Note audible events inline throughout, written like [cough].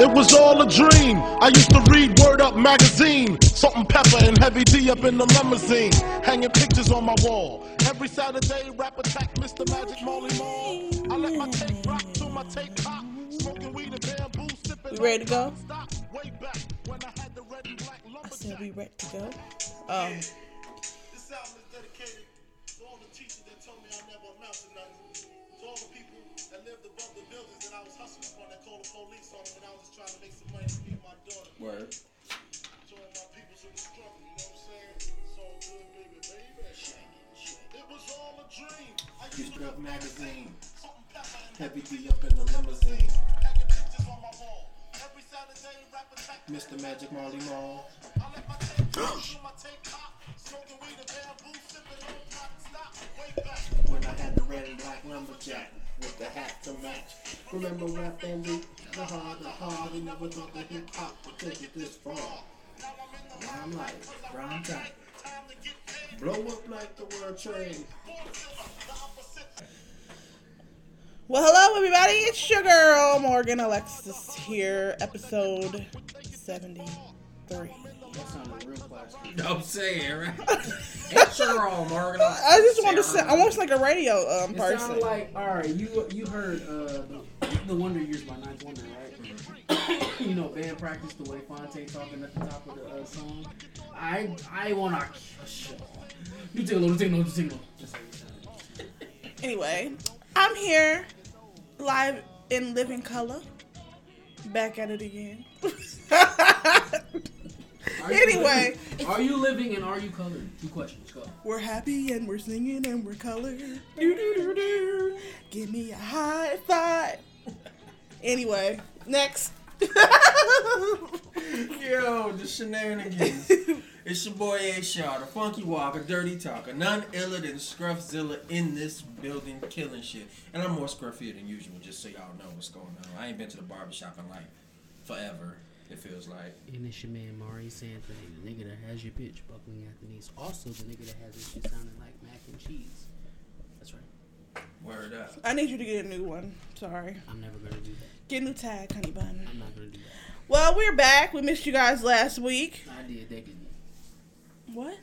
It was all a dream. I used to read Word Up magazine. Salt-N-Pepa and heavy D up in the limousine. Hanging pictures on my wall. Every Saturday, rap attack Mr. Magic Marley Marl. I let my tape rock to my tape pop. Smoking weed and bamboo, sipping. We ready to go? Stop way back when I had the red and black I said we ready to go. Um, This album is dedicated to all the teachers that told me I never amount to nothing. To all the people that lived above the buildings that I was hustling from that called the police on when I was just trying to make some money to feed my daughter. Word. All my peoples in the struggle, you know what I'm saying? It's all good, baby, baby. It was all a dream. I used to Up magazine. and Heavy D up in the limousine. hanging pictures on my wall. Every Saturday, rap attack Mr. Magic Marley Marl. I let my tape rock to my tape pop. Smoking weed and bamboo, sipping on pot. Stop way back. When I had the red and black lumberjack with the hat to match. Remember rap and we the hard, the hard. You never thought that hip hop would take it this far. Now I'm like, brown tight. Blow up like the world trade. well, hello everybody. It's your girl Morgan Alexis here, episode seventy-three. That sounded real classic. I'm saying, right? [laughs] it's your Morgan. I just want to say, I want like a radio um It person. sounded like all right. You you heard uh, the, the Wonder Years by Ninth Wonder, right? [coughs] you know, band practice the way Phonte talking at the top of the uh, song. I I wanna shut. You take a little, take a little, take a little. Just like it sounded. Anyway, I'm here live in living color. Back at it again. [laughs] Are you Anyway. living- are you living and are you colored? Two questions. Go. We're happy and we're singing and we're colored. Do do do do. Give me a high five. Anyway, next. Yo, the shenanigans. it's your boy A Shaw, the funky walker, dirty talker, none iller than Scruffzilla in this building killing shit. And I'm more scruffier than usual, just so y'all know what's going on. I ain't been to the barbershop in like forever, it feels like. And it's your man Maurice Anthony, the nigga that has your bitch buckling at the knees. Also the nigga that has this shit sounding like mac and cheese. That's right. Word up. I need you to get a new one. Sorry. I'm never gonna do that. Get a new tag, honey bun. I'm not gonna do that. Well, we're back. We missed you guys last week. I did. They didn't. What?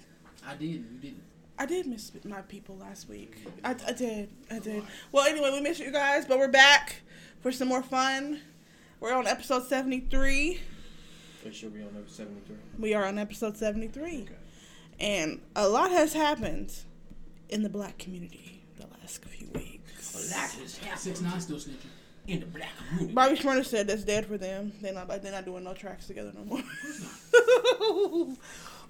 I did. You didn't. I did miss my people last week. I, I did. I did. Well, anyway, we missed you guys, but we're back for some more fun. We're on episode 73. They should be on number 73. We are on episode 73. And a lot has happened in the black community the last few weeks. Six nine still snitching. In the black community. Bobby Shmurda said that's dead for them. They're not, they're not doing no tracks together no more. [laughs]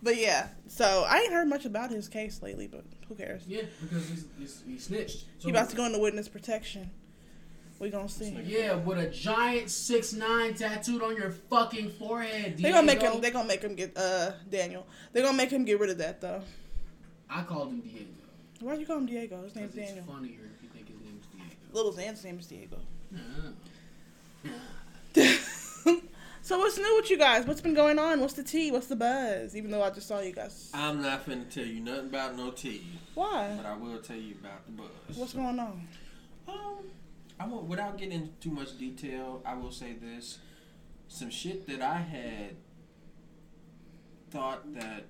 but yeah, so I ain't heard much about his case lately, but who cares? Yeah, because he's, he's, he snitched. So He about to go into witness protection. We gonna see. Yeah, with a giant six nine tattooed on your fucking forehead. They gonna make him. They gonna make him get uh Daniel. They gonna make him get rid of that though. I called him Diego. Why'd you call him Diego? His name's 'cause it's Daniel. funnier if you think his name's Diego. Little Zan's name is Diego. Uh, [laughs] so what's new with you guys? What's been going on? What's the tea? What's the buzz? Even though I just saw you guys. I'm not finna tell you nothing about no tea, Why? but I will tell you about the buzz. What's going on? Um, I won't, without getting into too much detail, I will say this: some shit that I had thought that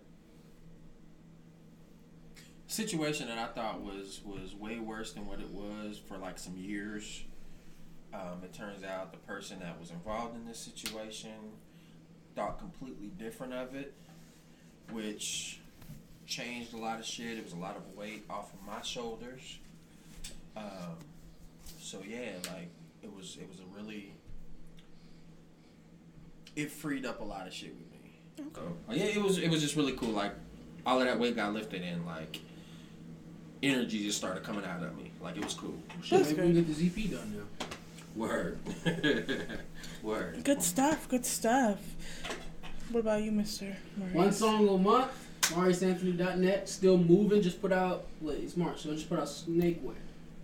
situation that I thought was was way worse than what it was for like some years. Um, it turns out the person that was involved in this situation thought completely different of it, which changed a lot of shit. It was a lot of weight off of my shoulders. Um, so yeah, like it was it was a really it freed up a lot of shit with me. Okay. Oh. So, yeah, it was it was just really cool. Like all of that weight got lifted and like energy just started coming out of me. Like it was cool. shit, That's maybe we get the ZP done now. Word. [laughs] Word. Good stuff. Good stuff. What about you, Mister? One song a month. MauriceAnthony.net still moving. Just put out. Wait, it's March, so I just put out Snake Snakeware.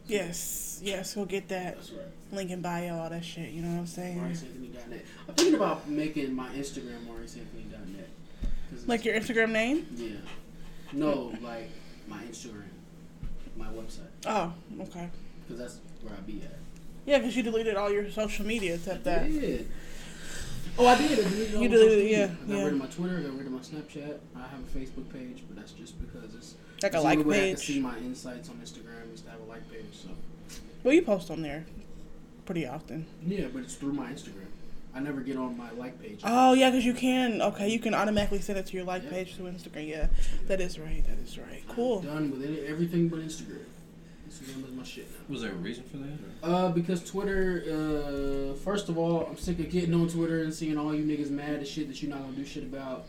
Yes, yes, go get that That's right. link in bio, all that shit. You know what I'm saying? MauriceAnthony.net. I'm thinking about making my Instagram MauriceAnthony.net. Like your Instagram name? Yeah. No, like my Instagram, my website, Oh, okay. because that's where I be at. Yeah, because you deleted all your social media except that. did. Oh, I did. I deleted all You deleted it, yeah, I got yeah. rid of my Twitter. I got rid of my Snapchat. I have a Facebook page, but that's just because it's Like a like way I can see my insights on Instagram is to have a like page. So Well, you post on there pretty often. yeah, but it's through my Instagram. I never get on my like page. Oh, yeah, because you can. Okay, you can automatically send it to your like Yeah. page through Instagram. Yeah, that is right. That is right. Cool. I'm done with it, everything but Instagram. Instagram is my shit now. Was there a reason for that? Uh, because Twitter, uh, first of all, I'm sick of getting on Twitter and seeing all you niggas mad at shit that you're not gonna do shit about,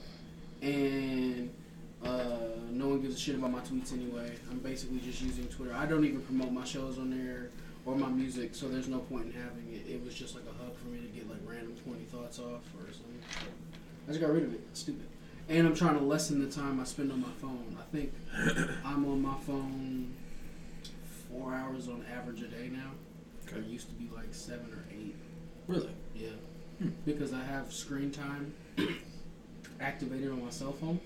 and uh, no one gives a shit about my tweets anyway. I'm basically just using Twitter. I don't even promote my shows on there or my music, so there's no point in having it. It was just like a hub for me to get like random 20 thoughts off or something. So I just got rid of it. It's stupid. And I'm trying to lessen the time I spend on my phone. I think [coughs] I'm on my phone four hours on average a day now. Okay. It used to be like seven or eight. Really? Yeah. Hmm. Because I have screen time [coughs] activated on my cell phone,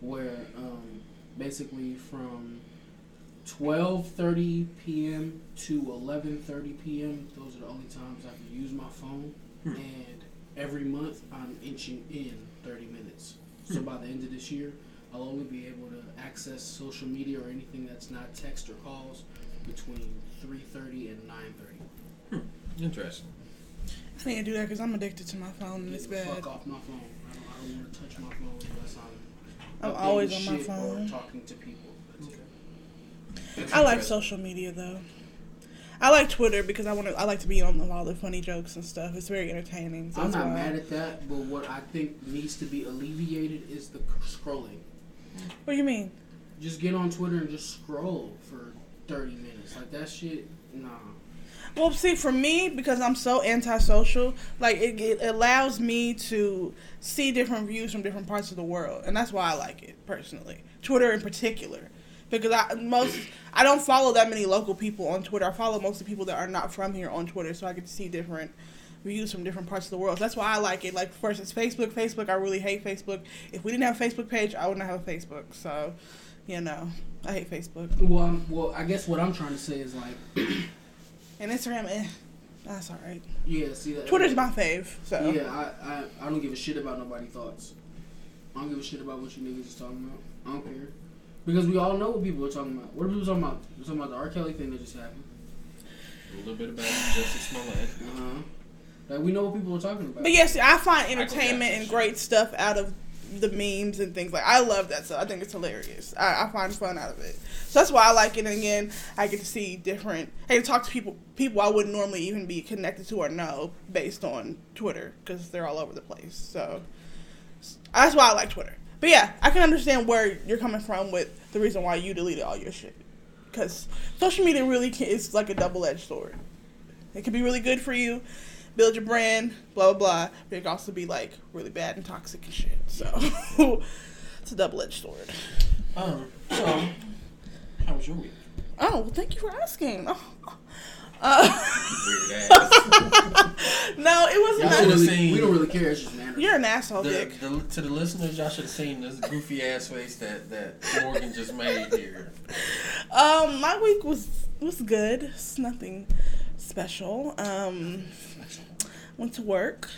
where um, basically from 12:30 p.m. to 11:30 p.m. Those are the only times I can use my phone, Hmm. and every month I'm inching in 30 minutes. So Hmm. by the end of this year, I'll only be able to access social media or anything that's not text or calls between 3:30 and 9:30. Interesting. I can't do that because I'm addicted to my phone and it's Get the bad. Fuck off my phone. I don't, I don't want to touch my phone unless I'm. I'm always on my phone. Or talking to people. That's it. That's I like social media though. I like Twitter because I want to. I like to be on the all the funny jokes and stuff. It's very entertaining. So I'm not mad at that, but what I think needs to be alleviated is the scrolling. What do you mean? Just get on Twitter and just scroll for 30 minutes. Like that shit, nah. Well, see, for me, because I'm so antisocial, like it, it allows me to see different views from different parts of the world, and that's why I like it personally. Twitter in particular, because I most I don't follow that many local people on Twitter. I follow most of the people that are not from here on Twitter, so I get to see different views from different parts of the world. That's why I like it. Like first, it's Facebook. Facebook, I really hate Facebook. If we didn't have a Facebook page, I would not have a Facebook. So, you know, I hate Facebook Well, I'm, well, I guess what I'm trying to say is like, [clears throat] and Instagram. Eh, that's all right. yeah, see that. Twitter's my fave. So Yeah, I, I, I don't give a shit about nobody's thoughts. I don't give a shit about what you niggas is talking about. I don't care. Because we all know what people are talking about. What are people talking about? We're talking about the R. Kelly thing that just happened. A little bit about Jussie Smollett. Uh-huh. Like, we know what people are talking about. But yes, I find entertainment Jackson and great stuff out of the memes and things like. I love that stuff. I think it's hilarious. I, I find fun out of it. So that's why I like it. And again, I get to see different. I get to talk to people people I wouldn't normally even be connected to or know based on Twitter because they're all over the place. So that's why I like Twitter. But yeah, I can understand where you're coming from with the reason why you deleted all your shit. Because social media really can, is like a double edged sword. It can be really good for you, build your brand, blah blah blah. But it can also be like really bad and toxic and shit. So [laughs] it's a double edged sword. Um. So, how was your week? Oh, well, thank you for asking. Oh. Uh, Weird ass. [laughs] no, it wasn't. Y'all that- should've really, seen- we don't really care. It's just manner. You're an asshole, the, Dick. the, to the listeners, y'all should have seen this goofy ass face that, that Morgan just made here. Um, my week was was good. It's nothing special. Um, went to work.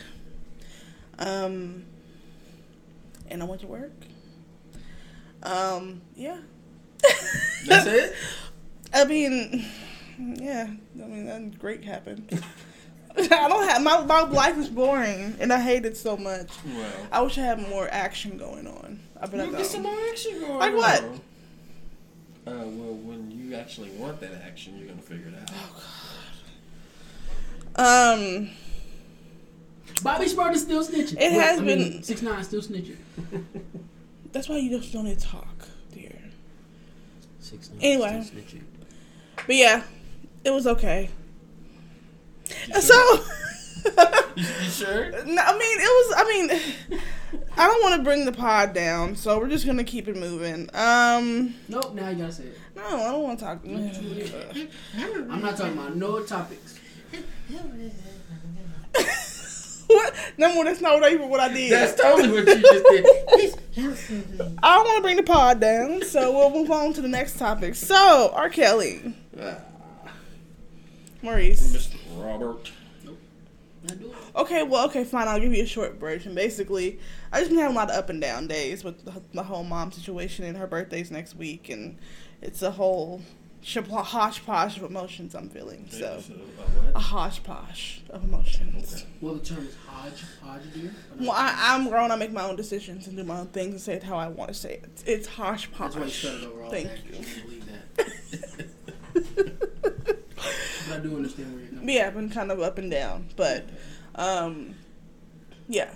Um, and I went to work. Um, yeah. That's it? [laughs] I mean, yeah. I mean, that great happened. [laughs] I don't have my my life is boring, and I hate it so much. Well. I wish I had more action going on. I but I Well, get some don't. more action going on. Like what? Uh, well, when you actually want that action, you're gonna figure it out. Um, Bobby Smart is still snitching. It Well, has I been- mean, six nine still snitching. [laughs] that's why you just don't need to talk, dear. Six nine, Anyway. still snitching. But yeah, it was okay. So, [laughs] You, you sure? [laughs] no, I mean, it was. I mean, I don't want to bring the pod down, so we're just gonna keep it moving. Um, Nope, now you gotta say it. no, I don't want to talk. [laughs] I'm not talking about no topics. what? No, more that's not what I, even what I did. That's totally what you just did. I don't want to bring the pod down, so we'll move on to the next topic. So, R. Kelly, Maurice. Mr. Robert. Not do it. Okay, well, okay, fine. I'll give you a short version. Basically, I just been having a lot of up and down days with the, the whole mom situation, and her birthday's next week, and it's a whole sh- hodgepodge of emotions I'm feeling. So, a hodgepodge of emotions. Well, the term is hodge, hodge dear. Well, I, I'm grown. I make my own decisions and do my own things and say it how I want to say it. It's hodgepodge. That's why you started over all Thank that. you. I can't believe that. [laughs] [laughs] but I do understand where you're coming yeah, I've been kind of up and down, but um, yeah.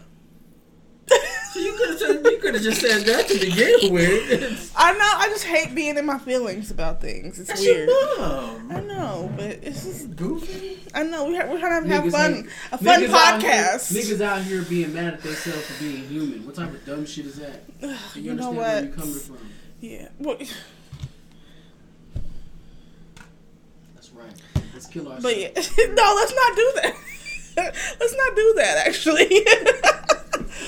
So you could have said you could have just said that to begin with. I know. I just hate being in my feelings about things. It's That's weird. I know, but it's just. Goofy. I know we ha- we're trying to have Niggas fun, a fun Niggas out here- podcast. Niggas out here being mad at themselves for being human. What type of dumb shit is that? You, you know understand what? where you're coming from. Yeah. Well, That's right. Let's kill ourselves. but yeah. [laughs] no, let's not do that. [laughs] let's not do that. Actually. [laughs]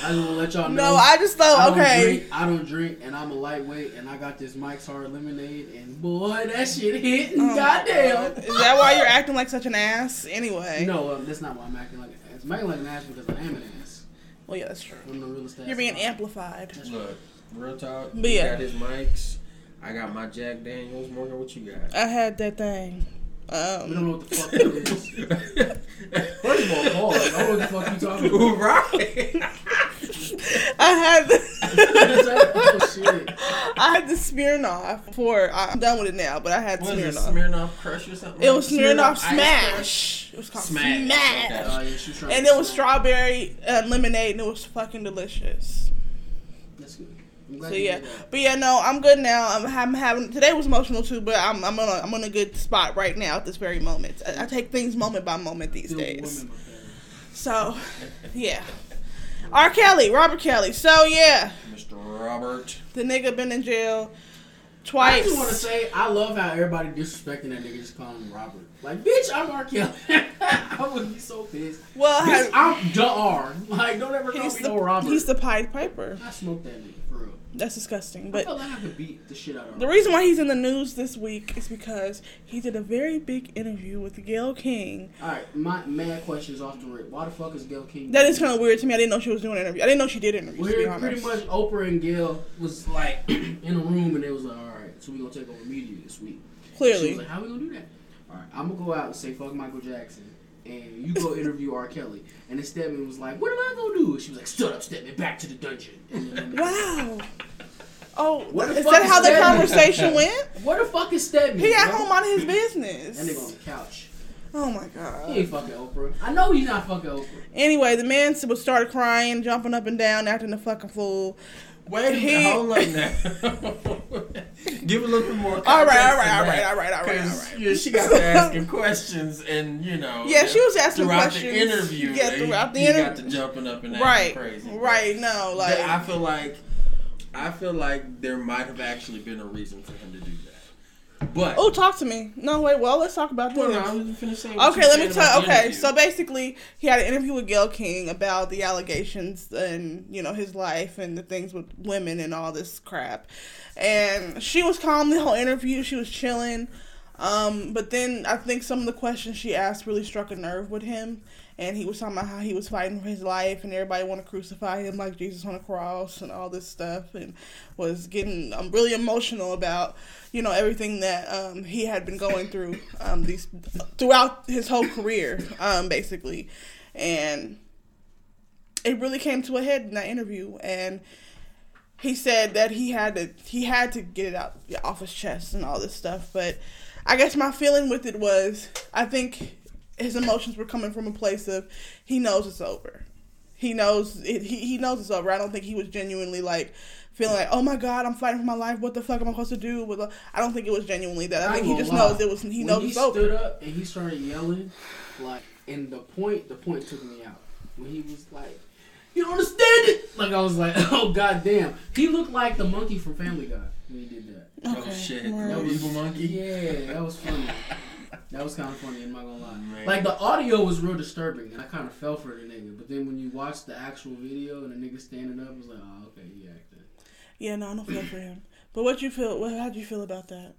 I just want to let y'all know. no, I just thought don't okay. Drink, I don't drink, and I'm a lightweight, and I got this Mike's Hard Lemonade, and boy, that shit hit. Oh my Goddamn. God. Is that why you're acting like such an ass? Anyway. No, um, that's not why I'm acting like an ass. I'm acting like an ass because I am an ass. Well, yeah, that's true. I'm the realest ass. You're being alive. amplified. That's. Look, real talk. But you yeah. got his mics. I got my Jack Daniels. Morgan, what you got? I had that thing. We don't Um, know what the fuck that is. [laughs] First of all, pause. I don't know what the fuck you talking about. Right. I had. oh, shit. [laughs] I had the Smirnoff for. I'm done with it now, but I had What is it, Smirnoff. Smirnoff Crush or something? It was Smirnoff Ice Crush? Smash. It was called Smash, Smash. okay. Oh, yeah, she was trying And it was say- strawberry uh, lemonade, and it was fucking delicious. That's good. I'm glad So yeah, but yeah, no, I'm good now. I'm, I'm having today was emotional too, but I'm I'm on a, I'm on a good spot right now at this very moment. I, I take things moment by moment these Feel days. women, my friend. So, yeah. R. Kelly, Robert Kelly. So yeah, Mr. Robert. the nigga been in jail twice. I just want to say I love how everybody disrespecting that nigga just calling him Robert. Like, bitch, I'm R. Kelly. [laughs] I would be so pissed. well, Bitch, has, I'm the R. Like, don't ever call me the no Robert. he's the Pied Piper. I smoked that nigga for real. That's disgusting. But like I could beat the shit out of him. the reason why he's in the news this week is because he did a very big interview with Gayle King. All right, my mad question is off the rip. Why the fuck is Gayle King? That is kind of weird to me. I didn't know she was doing an interview. I didn't know she did interviews. Well, to be here, honest. pretty much Oprah and Gayle was like [clears throat] in a room and it was like, all right, so we are gonna take over media this week. She Clearly, was like, how we gonna do that? All right, I'm gonna go out and say fuck Michael Jackson, and you go interview R. Kelly. And then Stedman was like, what am I gonna do? And she was like, stood up, Stedman, back to the dungeon. Wow. Oh, What is fuck how the conversation went? Where the fuck is Stedman? He at home on his business. And That nigga on the couch. Oh my god. He ain't fucking Oprah. I know he's not fucking Oprah. Anyway, the man was started crying, jumping up and down, acting a fucking fool. Wait He- hold up now. [laughs] Give a little bit more. All right, all right, all right, all right, all right, all 'Cause, yeah, she got to asking questions, and you know. Yeah, she was asking throughout questions. the interview. Yeah, throughout the he inter- got to jumping up and acting Right, crazy. right. No, like I feel like, I feel like there might have actually been a reason for him to do that. But oh, talk to me. No, wait. Well, let's talk about this. no, I was finna say what Okay, let me tell. Okay, so basically, he had an interview with Gayle King about the allegations and you know his life and the things with women and all this crap, and she was calm the whole interview. She was chilling, um, but then I think some of the questions she asked really struck a nerve with him, and he was talking about how he was fighting for his life and everybody want to crucify him like Jesus on a cross and all this stuff, and was getting um, really emotional about you know everything that um, he had been going through um, these throughout his whole career, um, basically, and it really came to a head in that interview. And he said that he had to he had to get it out off his chest and all this stuff. But I guess my feeling with it was I think his emotions were coming from a place of he knows it's over. He knows it, he he knows it's over. I don't think he was genuinely like feeling like, oh my god, I'm fighting for my life. What the fuck am I supposed to do? But uh, I don't think it was genuinely that. I think he just lie. knows it was. He when knows he it's over. stood up and he started yelling, like, and the point, the point took me out when he was like, You don't understand it. Like I was like, [laughs] oh god damn. He looked like the monkey from Family Guy when he did that. Oh shit, word. the evil monkey. Yeah, that was funny. [laughs] [laughs] That was kind of funny. I'm not gonna lie. Man. Like the audio was real disturbing, and I kind of fell for the nigga. But then when you watch the actual video and the nigga standing up, it was like, oh okay, he acted. Yeah, no, I don't feel for him. But what you feel? What, how do you feel about that?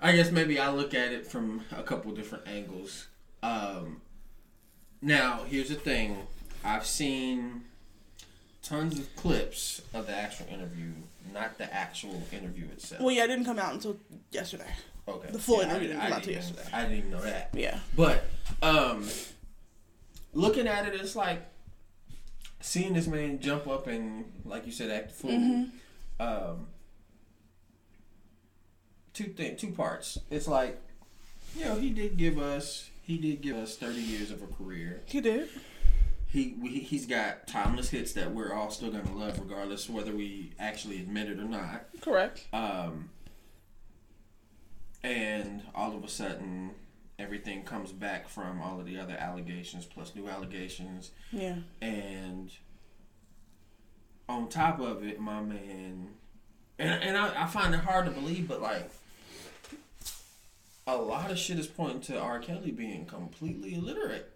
I guess maybe I look at it from a couple different angles. Um, now, here's the thing: I've seen tons of clips of the actual interview, not the actual interview itself. Well, yeah, it didn't come out until yesterday. Okay, the full I interview didn't- didn't I didn't yesterday. I didn't even know that. Yeah. But um, looking at it, it's like seeing this man jump up and, like you said, act a fool. Mm-hmm. Um, two thing, two parts. It's like, you know, he did give us, he did give us thirty years of a career. He did. He we, he's got timeless hits that we're all still gonna love, regardless whether we actually admit it or not. Correct. Um, and all of a sudden, everything comes back from all of the other allegations plus new allegations, Yeah. and on top of it, my man, and and I, I find it hard to believe, but like. A lot of shit is pointing to R. Kelly being completely illiterate.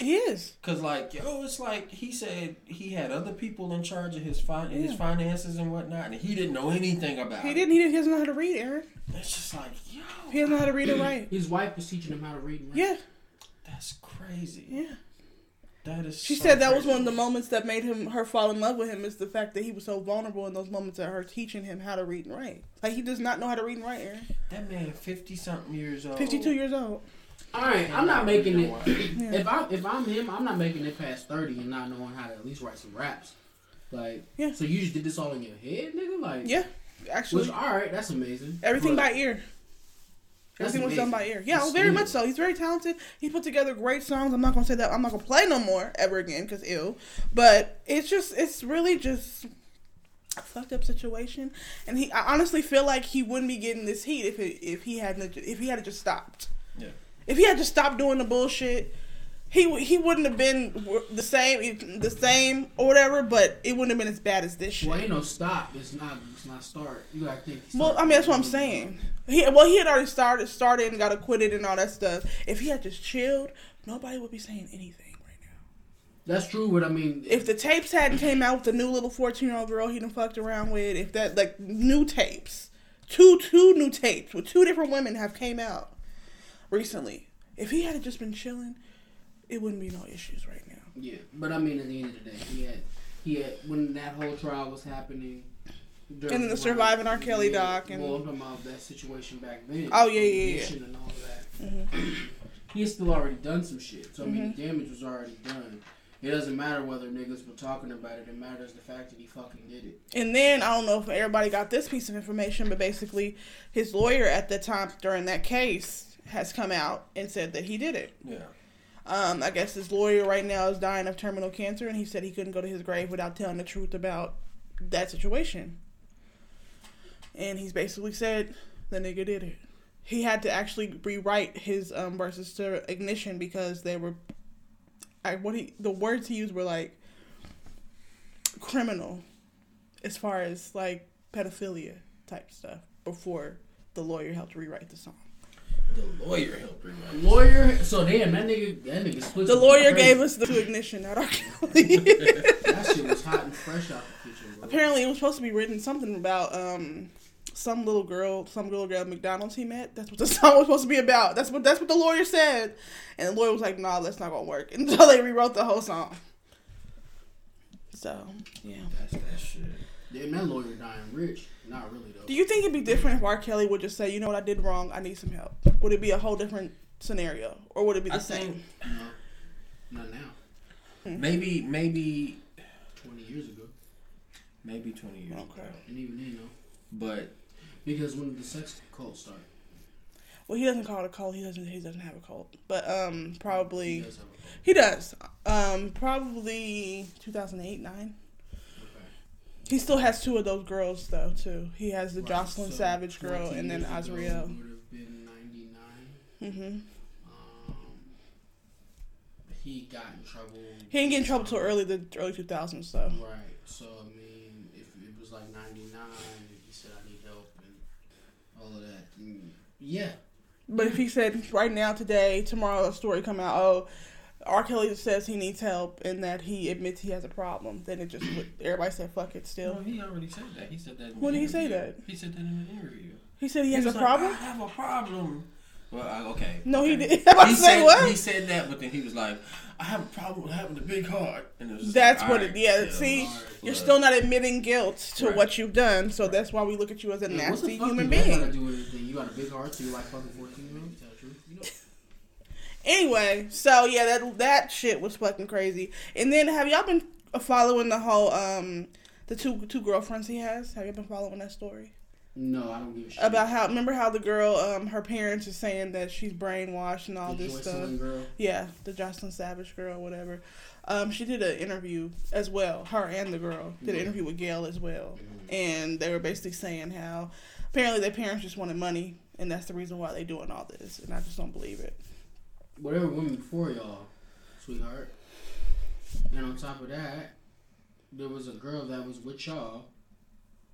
He is. Cause like yo, it's like he said he had other people in charge of his fin- his finances and whatnot, and he didn't know anything about He it. didn't. He, didn't, he doesn't know how to read, Aaron. It's just like yo, He doesn't know how to read or write. His wife was teaching him how to read and write. Yeah. that's crazy. Yeah. That is. She so said that was one of the moments that made him her fall in love with him is the fact that he was so vulnerable in those moments of her teaching him how to read and write. Like he does not know how to read and write, Aaron. That man, fifty something years old. Fifty two years old. All right, I'm not making it. Yeah. If I if I'm him, I'm not making it past thirty and not knowing how to at least write some raps. Like, Yeah. So you just did this all in your head, nigga? Like, Yeah. Which, Actually, all right, that's amazing. everything But by ear. Everything was done by ear. Yeah, oh, That's very much so. He's very talented. He put together great songs. I'm not gonna say that. I'm not gonna play no more ever again because ill. But it's just, it's really just a fucked up situation. And he, I honestly feel like he wouldn't be getting this heat if it, if he hadn't, if he had just stopped. Yeah. If he had just stopped doing the bullshit, he he wouldn't have been the same, the same or whatever. But it wouldn't have been as bad as this shit. Well, ain't no stop. It's not. It's not start. You gotta think. Well, I mean, that's what I'm saying. He, well, he had already started, started, and got acquitted and all that stuff. If he had just chilled, nobody would be saying anything right now. That's true, but I mean, If the tapes hadn't came out with the new little 14 year old girl he done fucked around with, if that like new tapes, two two new tapes with two different women have came out recently. If he had just been chilling, it wouldn't be no issues right now. yeah, but I mean, at the end of the day, he had he had when that whole trial was happening. And then the Surviving R. Kelly doc and- well, I'm talking about that situation back then. Oh, yeah, yeah, yeah. And all that. Mhm. [clears throat] he had still already done some shit. So I mean, Mhm. the damage was already done. It doesn't matter whether niggas were talking about it. It matters the fact that he fucking did it. And then I don't know if everybody got this piece of information, but basically his lawyer at the time during that case has come out and said that he did it. Yeah. Um, I guess his lawyer right now is dying of terminal cancer, and he said he couldn't go to his grave without telling the truth about that situation. And he's basically said the nigga did it. He had to actually rewrite his um, verses to ignition because they were, I what he the words he used were like criminal, as far as like pedophilia type stuff. Before the lawyer helped rewrite the song. The lawyer helped rewrite. Lawyer. So damn, that nigga, that nigga split. The some lawyer crazy. gave us the to ignition, not R. Kelly. [laughs] That shit was hot and fresh out the kitchen, bro. Apparently, it was supposed to be written something about um some little girl, some little girl at McDonald's he met. That's what the [laughs] song was supposed to be about. That's what that's what the lawyer said, and the lawyer was like, "Nah, that's not gonna work." [laughs] Until they rewrote the whole song. So yeah. That's that shit. Damn, that lawyer dying rich. Not really though. Do you think it'd be different if R. Kelly would just say, "You know what, I did wrong. I need some help"? Would it be a whole different scenario, or would it be the I same? think No, not now. maybe maybe Twenty years ago, maybe twenty years. Okay. ago. and even then, no. But Because when did the sex cult start? Well, he doesn't call it a cult. He doesn't. He doesn't have a cult, but um, probably He probably does have a cult. he does. Um, probably two thousand eight nine. He still has two of those girls though too. He has the Right, Joycelyn so Savage girl and then Azriel. Would have been ninety nine. hmm Um, he got in trouble. He didn't get in trouble till early the early 2000s, so. Right. So I mean, if it was like '99, he said I need help and all of that. yeah. But if he said right now, today, tomorrow, a story come out, oh, R. Kelly says he needs help and that he admits he has a problem, then it just would, everybody said fuck it No, still. he already said that. He said that. in When did he say that? He said that in an interview. He said he has He a like, problem. I have a problem. Well, I, okay. No, he didn't. [laughs] He say said, what? He said that, but then he was like, "I have a problem with having a big heart." And it was That's like, what alright, it. Yeah, yeah, see, alright, you're look. still not admitting guilt to Right. what you've done, so that's why we look at you as a Hey, what the nasty fuck human does that gotta being. do? You got a big heart, so you like fucking 14 year olds? Tell the truth. You know? Anyway, so yeah, that that shit was fucking crazy. And then have y'all been following the whole um the two two girlfriends he has? Have you been following that story? No, I don't give a shit. About how remember how the girl um her parents are saying that she's brainwashed and all the this Joycelyn stuff. girl. Yeah, the Joycelyn Savage girl, whatever. Um, she did an interview as well. Her and the girl did an interview with Gayle as well, Mhm. and they were basically saying how apparently their parents just wanted money, and that's the reason why they're doing all this. And I just don't believe it. Whatever women before y'all, sweetheart. And on top of that, there was a girl that was with y'all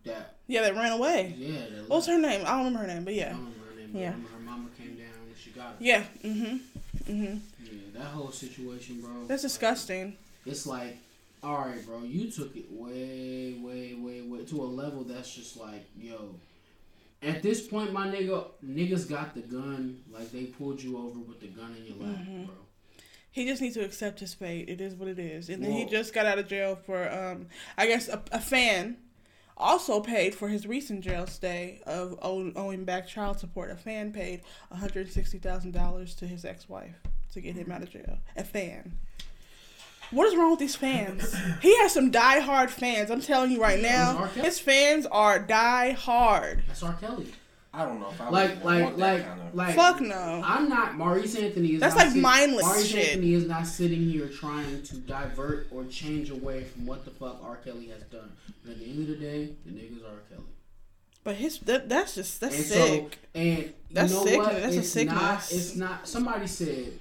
that, Yeah, that ran away. yeah, that What was her name? I don't remember her name, but I yeah, don't remember her name. I Yeah. her mama came down and she got her. yeah. Mm Mhm. Mhm. Yeah, that whole situation, bro. That's disgusting. It's like, all right, bro, you took it way, way, way, way to a level that's just like, yo. At this point, my nigga, niggas got the gun, like they pulled you over with the gun in your lap, Mhm. bro. He just needs to accept his fate. It is what it is. And then he just got out of jail for, um, I guess, a, a fan also paid for his recent jail stay of owing back child support. A fan paid $160,000 to his ex wife to get him out of jail. A fan. What is wrong with these fans? He has some die-hard fans. I'm telling you right now. His fans are die-hard. That's R. Kelly. I don't know if I Like, would like, like, kind of. like. Fuck no. I'm not. Maurice Anthony is. That's not like sit- mindless Maurice shit. Anthony is not sitting here trying to divert or change away from what the fuck R. Kelly has done. But at the end of the day, the niggas are R. Kelly. But his that, that's just that's and sick. So, and That's you know sick, what? man. That's a it's not. sickness. It's not. Somebody said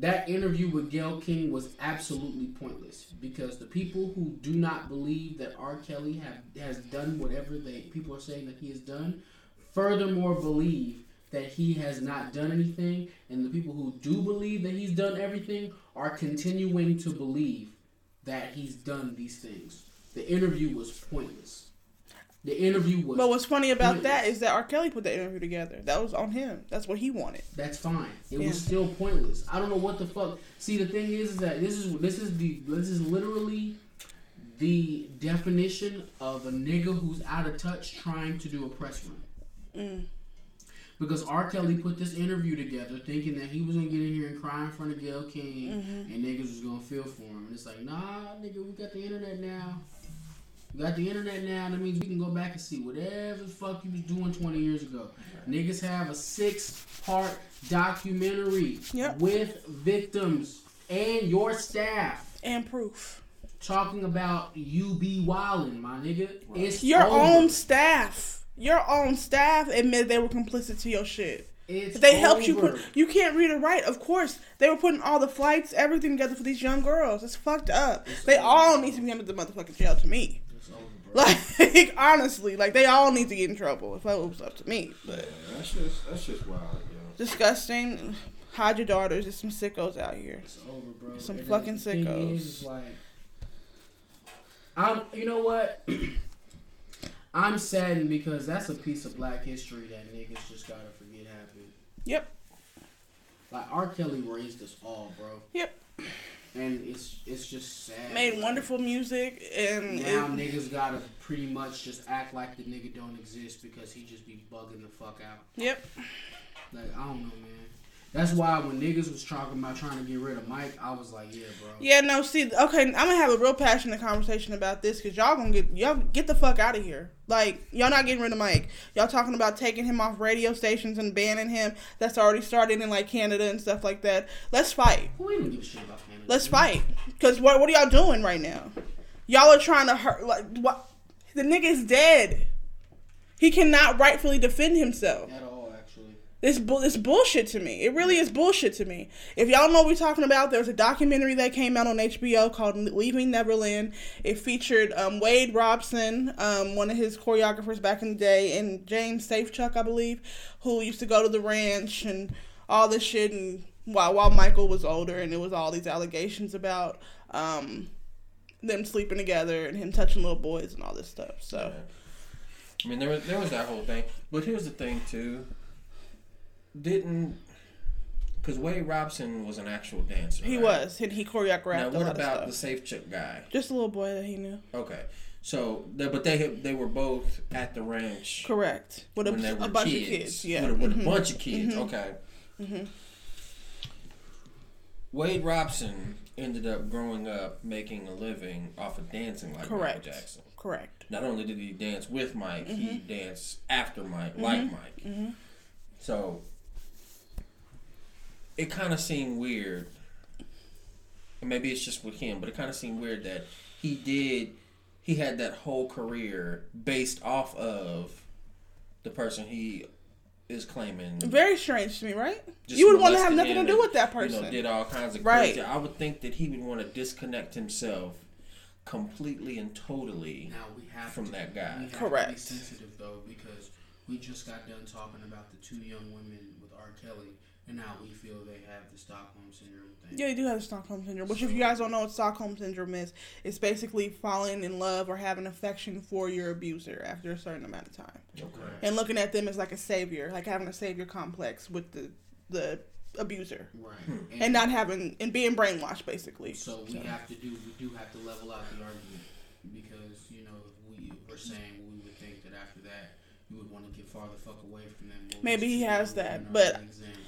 that interview with Gayle King was absolutely pointless because the people who do not believe that R. Kelly have has done whatever they people are saying that he has done, furthermore believe that he has not done anything, and the people who do believe that he's done everything are continuing to believe that he's done these things. The interview was pointless. The interview was But what's funny about that pointless. is that R. Kelly put the interview together. That was on him. That's what he wanted. That's fine. It Yeah. was still pointless. I don't know what the fuck. See, the thing is, is that this is this is the this is literally the definition of a nigga who's out of touch trying to do a press run. Mm. Because R. Kelly put this interview together thinking that he was gonna get in here and cry in front of Gayle King Mm-hmm. and niggas was gonna feel for him. And it's like, nah, nigga, we got the internet now. We got the internet now. That means we can go back and see whatever the fuck you was doing 20 years ago. Niggas have a six part documentary Yep. with victims and your staff And proof. talking about you be wildin', my nigga. It's Your over. own staff. Your own staff admitted they were complicit to your shit. It's They helped you put. You can't read or write. Of course, they were putting all the flights, everything together for these young girls. It's fucked up. It's they over. all need to be under the motherfucking jail to me. It's over, bro. Like honestly, like they all need to get in trouble if it was up to me. But Yeah, that's just that's just wild, yo. disgusting. Hide your daughters. There's some sickos out here. It's over, bro. Some And fucking the sickos. is, is like, I'm. You know what? [clears throat] I'm saddened because that's a piece of Black history that niggas just gotta forget happened. Yep. Like R. Kelly raised us all, bro. Yep. And it's it's just sad. Made wonderful music and Now it- niggas gotta pretty much just act like the nigga don't exist because he just be bugging the fuck out. yep. Like I don't know, man. That's why when niggas was talking about trying to get rid of Mike, I was like, yeah, bro. Yeah, no, see, okay, I'm gonna have a real passionate conversation about this because y'all gonna get y'all get the fuck out of here. Like y'all not getting rid of Mike. Y'all talking about taking him off radio stations and banning him. That's already started in like Canada and stuff like that. Let's fight. We don't give a shit about Canada. Let's fight. Cause what what are y'all doing right now? Y'all are trying to hurt. Like what? The nigga's dead. He cannot rightfully defend himself. At all. This bull, this bullshit to me. It really is bullshit to me. If y'all know what we're talking about, there's a documentary that came out on HBO called "Leaving Neverland." It featured um, Wade Robson, um, one of his choreographers back in the day, and James Safechuck, I believe, who used to go to the ranch and all this shit. And while while Michael was older, and it was all these allegations about um, them sleeping together and him touching little boys and all this stuff. So. I mean, there was there was that whole thing, but here's the thing too. Didn't because Wade Robson was an actual dancer. He right? was, and he choreographed Now, what about the Safechuck guy? Just a little boy that he knew. Okay, so but they they were both at the ranch Correct. With a, a bunch kids. of kids. Yeah. with, a, with Mhm. a bunch of kids. Mhm. Okay. Wade Robson ended up growing up making a living off of dancing like Correct. Michael Jackson. Correct. Not only did he dance with Mike, he Mm-hmm. danced after Mike, like Mike. So it kind of seemed weird. And maybe it's just with him, but it kind of seemed weird that he did. He had that whole career based off of the person he is claiming. Very strange to me, right? you would want to have nothing to do and, with that person. You know, did all kinds of Right. crazy. I would think that he would want to disconnect himself completely and totally Now we have from to, that guy. We have to be Correct. sensitive though because we just got done talking about the two young women with R. Kelly, and now we feel they have the Stockholm syndrome thing. yeah, you do have the Stockholm syndrome. Which, if you guys don't know what Stockholm syndrome is, it's basically falling in love or having affection for your abuser after a certain amount of time, Okay. and looking at them as like a savior, like having a savior complex with the the abuser, Right. Hmm. and not having and being brainwashed, basically. So we have to do we do have to level out the argument because you know we were saying we would think that after that you would want to get farther fuck away from them. What Maybe he has that, but- an example.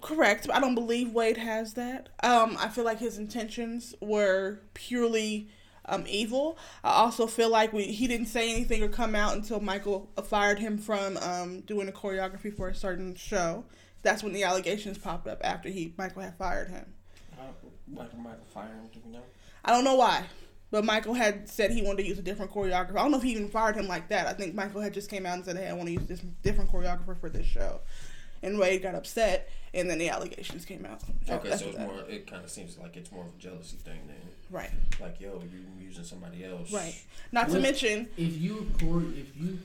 Correct. I don't believe Wade has that. Um, I feel like his intentions were purely um, evil. I also feel like we, he didn't say anything or come out until Michael fired him from um, doing a choreography for a certain show. That's when the allegations popped up after he Michael had fired him. Michael Michael fire him, do you know? I don't know why, but Michael had said he wanted to use a different choreographer. I don't know if he even fired him like that. I think Michael had just came out and said, "Hey, I want to use this different choreographer for this show," and Wade got upset, and then the allegations came out. Okay, so it's that. more. It kind of seems like it's more of a jealousy thing then. right. Like, yo, you using somebody else. Right. Not to mention, If you chore- if you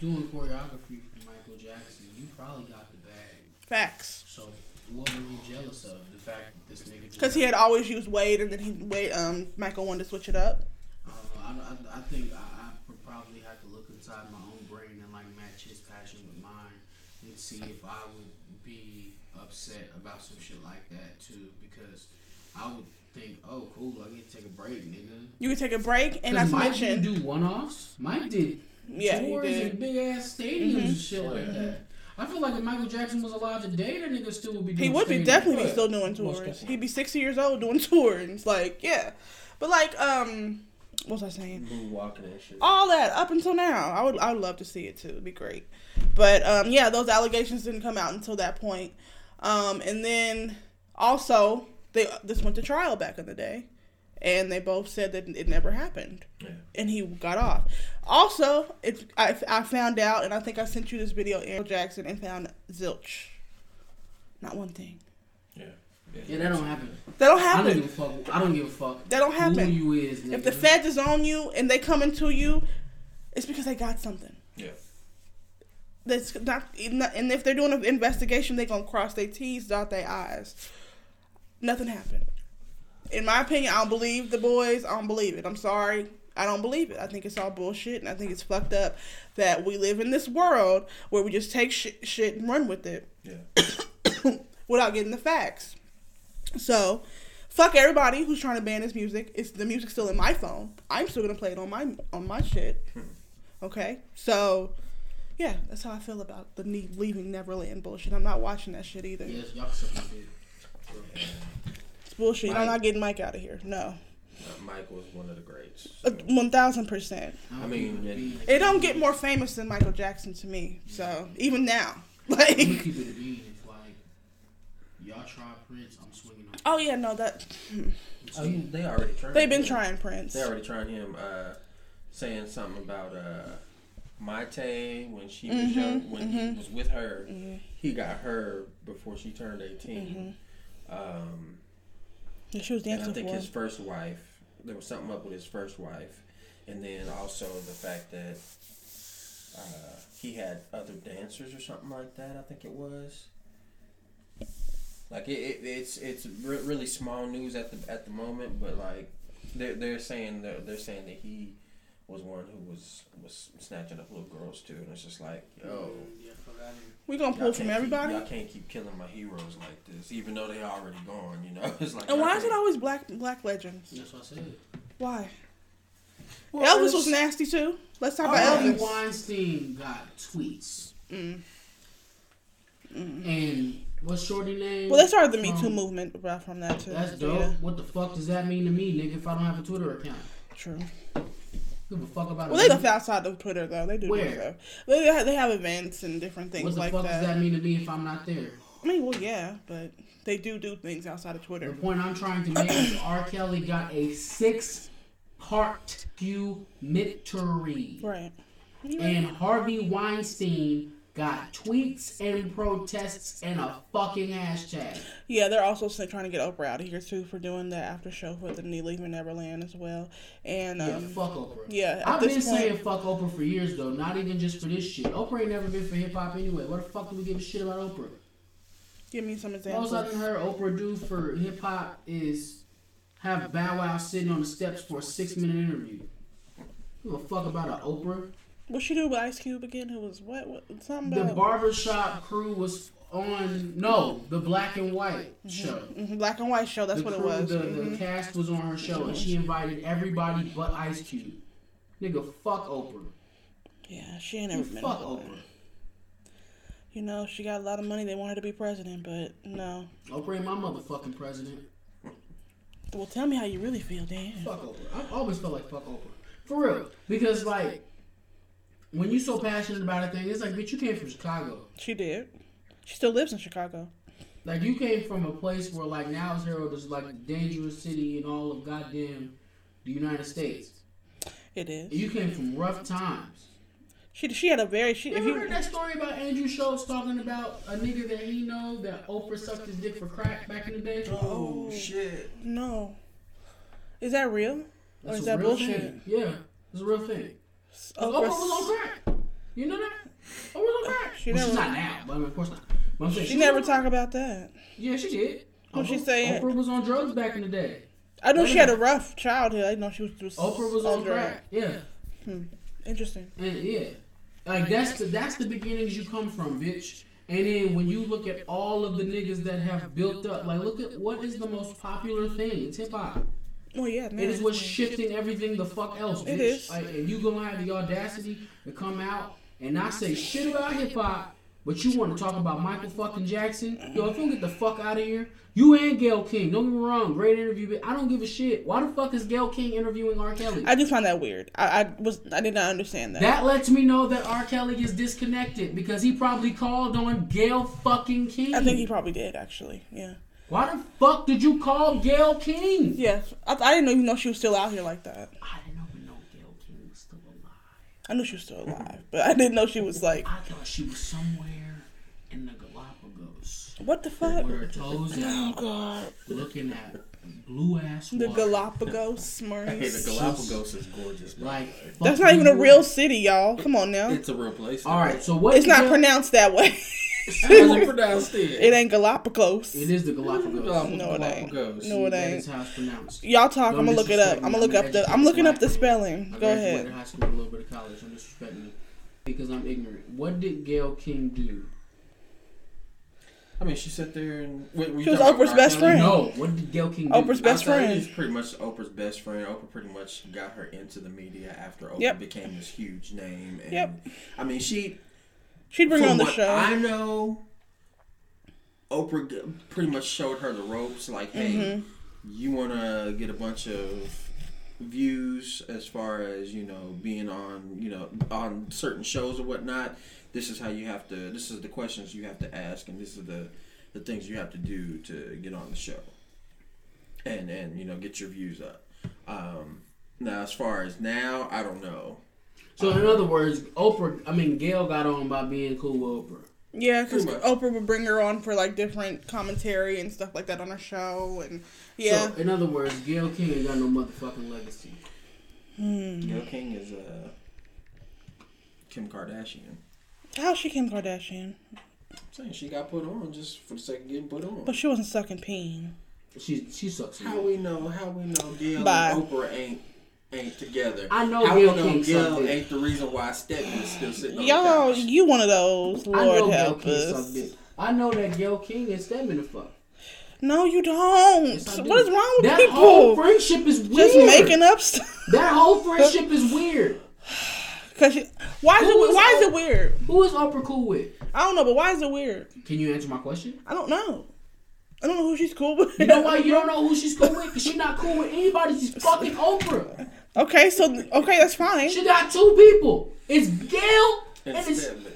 doing choreography for Michael Jackson, you probably got the bag. facts. So what were you jealous of? The fact that this nigga Because he had always used Wade, and then he Wade, um, Michael wanted to switch it up. I. I, I, I think I, I would probably have to look inside my own brain and like match his passion with mine and see if I would be upset about some shit like that too. Because I would think, oh, cool, I get to take a break, nigga. You could take a break, and not 'Cause to Mike mention, didn't do one offs. Mike did Yeah, he tours did. Mm-hmm. and big ass stadiums and shit like that. I feel like if Michael Jackson was alive today, that nigga still would be. he would be definitely be still doing tours. He'd be sixty years old doing [laughs] tours. Like, yeah, but like, um, what was I saying? Moonwalking and shit. all that up until now. I would I would love to see it too. It'd be great. But um, yeah, those allegations didn't come out until that point. Um, and then also they this went to trial back in the day, and they both said that it never happened, Yeah. and he got off. Also, it I, I found out, and I think I sent you this video, Aaron Jackson, and found zilch. Not one thing. Yeah. Yeah, that don't happen. That don't happen. I don't happen. give a fuck. I don't give a fuck. That don't happen. Who you is, nigga. If the feds is on you and they come into you, it's because they got something. Yeah. That's not, and if they're doing an investigation, they're gonna cross their T's, dot their I's. Nothing happened. In my opinion, I don't believe the boys. I don't believe it. I'm sorry. I don't believe it. I think it's all bullshit, and I think it's fucked up that we live in this world where we just take shit, shit and run with it Yeah. [coughs] without getting the facts. So, fuck everybody who's trying to ban his music. It's the music's still in my phone. I'm still gonna play it on my on my shit. Hmm. Okay, so yeah, that's how I feel about the ne- leaving Neverland bullshit. I'm not watching that shit either. Yes, y'all suck. It's bullshit. I'm not getting Mike out of here. No, Mike was one of the greats. Uh, one thousand percent. I mean, it- It don't get more famous than Michael Jackson to me. So even now, [laughs] like, keep it a bean. If like y'all try Prince, I'm swinging on. oh yeah, no, that I mean, they already tried. they've been him. trying Prince. They already trying him. Uh, saying something about uh, Mayte when she was Mhm, young, when he mhm. was with her. he got her before she turned 18. Um, Yeah, she was and I think his first wife, there was something up with his first wife, and then also the fact that uh, he had other dancers or something like that. I think it was. Like it, it it's it's re- really small news at the at the moment, but like they're they're saying they're, they're saying that he was one who was was snatching up little girls too, and it's just like yo. Yeah, fuck. We gonna y'all pull from everybody. Keep, y'all can't keep killing my heroes like this, even though they already gone. You know, [laughs] it's like. and why is it always black black legends? That's what I said. Why? Well, Elvis it's- was nasty too. Let's talk about Elvis. Weinstein got tweets. Mm. And what's Shorty name? Well, they started the Me From- Too movement about from that too. That's dope. yeah, What the fuck does that mean to me, nigga, if I don't have a Twitter account? true. Give a fuck about Well, they live outside of Twitter though. They do Where? stuff. They they have, they have events and different things like that. What the fuck that. does that mean to me if I'm not there? I mean, well, yeah, but they do do things outside of Twitter. The point I'm trying to make is R. Kelly got a six part documentary. Right. And Harvey Weinstein got tweets and protests and a fucking hashtag. Yeah, they're also trying to get Oprah out of here too for doing the after show for the New Leaving Neverland as well. And Yeah, um, fuck Oprah. yeah, I've been point- saying fuck Oprah for years though, not even just for this shit. Oprah ain't never been for hip hop anyway. What the fuck do we give a shit about Oprah? give me some Most examples. I done heard Oprah do for hip hop is have Bow Wow sitting on the steps for a six minute interview. Give a fuck about an Oprah. What she do with Ice Cube again? It was what? what something The about barbershop crew was on no, the black and white show. Mhm, Black and White show. That's the what it was. The, Mhm. the cast was on her show and she invited everybody but Ice Cube. Nigga, fuck Oprah. Yeah, she ain't ever been. Fuck a Oprah. You know, she got a lot of money. They want her to be president, but no. Oprah ain't my motherfucking president. Well, tell me how you really feel, Dan. Fuck Oprah. I've always felt like fuck Oprah. For real. Because like when you're so passionate about a thing, it's like bitch, you came from Chicago. She did. She still lives in Chicago. Like you came from a place where like now it's heralded as like a dangerous city in all of goddamn the United States. It is. You came from rough times. She she had a very she. You If ever you heard that story about Andrew Schultz talking about a nigga that he know that Oprah sucked his dick for crack back in the day? Oh, oh. shit! no, is that real? Or is a that real bullshit? thing. Yeah, it's a real thing. Oprah, was on crack. You know that? Oprah was on crack. She well, she's never- not now, but of course not. But I'm saying she was never on talk about that. Yeah, she did. What'd she Oprah- say? Oprah was on drugs back in the day. I know she had a rough childhood. I know she was. was Oprah was on drugs. crack. Yeah, hmm. Interesting. and yeah, like that's the that's the beginnings you come from, bitch. And then when you look at all of the niggas that have built up, like look at what is the most popular thing? It's hip hop. Well, yeah, man. It is what's shifting everything the fuck else, bitch. It is. Like, and you gonna have the audacity to come out and not say shit about hip hop, but you want to talk about Michael fucking Jackson? Yo, if you don't get the fuck out of here, you and Gayle King. Don't get me wrong, great interview, but I don't give a shit. Why the fuck is Gayle King interviewing R. Kelly? I do find that weird. I, I was I did not understand that. that lets me know that R. Kelly is disconnected because he probably called on Gayle fucking King. I think he probably did actually. Yeah. Why the fuck did you call Gayle King? Yeah. I, I didn't even know she was still out here like that. I didn't even know Gayle King was still alive. I knew she was still alive, but I didn't know she was like, I thought she was somewhere in the Galapagos what the fuck? with her toes Oh god. looking at blue ass The water. Galapagos, [laughs] Hey, the Galapagos is gorgeous. bro. Like That's not even a real city, y'all. Come on now. It's a real place. All right, so what? It's not Gail- pronounced that way. How's it pronounced it? It ain't Galapagos. It is the Galapagos. No, it ain't. Galapagos. No, it That ain't. is how it's pronounced. Y'all talk. Don't I'm gonna look it up. I'm gonna look up the. I'm looking up the spelling. Go graduated ahead. high school, a little bit of college. Don't disrespect me because I'm ignorant. What did Gayle King do? I mean, she sat there and. Wait, She was talking about Oprah's best friend. No, what did Gayle King do? Oprah's best friend. He was pretty much Oprah's best friend. Oprah pretty much got her into the media after Oprah Yep. became this huge name. And, Yep. I mean, she. She'd bring from on the what show. I know, Oprah pretty much showed her the ropes. Like, hey, Mm-hmm. you want to get a bunch of views as far as you know being on you know on certain shows or whatnot. This is how you have to. This is the questions you have to ask, and this is the the things you have to do to get on the show, and and you know get your views up. Um, now, as far as now, I don't know. So in other words, Oprah. I mean, Gayle got on by being cool with Oprah. Yeah, because Oprah would bring her on for like different commentary and stuff like that on her show, and yeah, So, in other words, Gayle King ain't got no motherfucking legacy. Hmm. Gayle King is uh, Kim Kardashian. how's she Kim Kardashian? I'm saying she got put on just for the sake of getting put on. But she wasn't sucking peen. She she sucks. How we know? How we know Gayle Bye. and Oprah ain't ain't together? I know How Gayle we know King Gayle ain't the reason why Stedman is still sitting on Y'all, the couch. you one of those. Lord help us. I know that Gayle King and Stedman the fuck. No, you don't. Yes, do. what is wrong with that whole friendship is weird. Just making up stuff. That whole friendship is weird. [sighs] Cause you, why is Who it is why is it weird? Who is Oprah cool with? I don't know, but why is it weird? Can you answer my question? I don't know. I don't know who she's cool with. You know why you don't know who she's cool with? Because she's not cool with anybody. She's [laughs] fucking Oprah. Okay, so okay, that's fine. She got two people. It's Gayle and And it's, Stedman.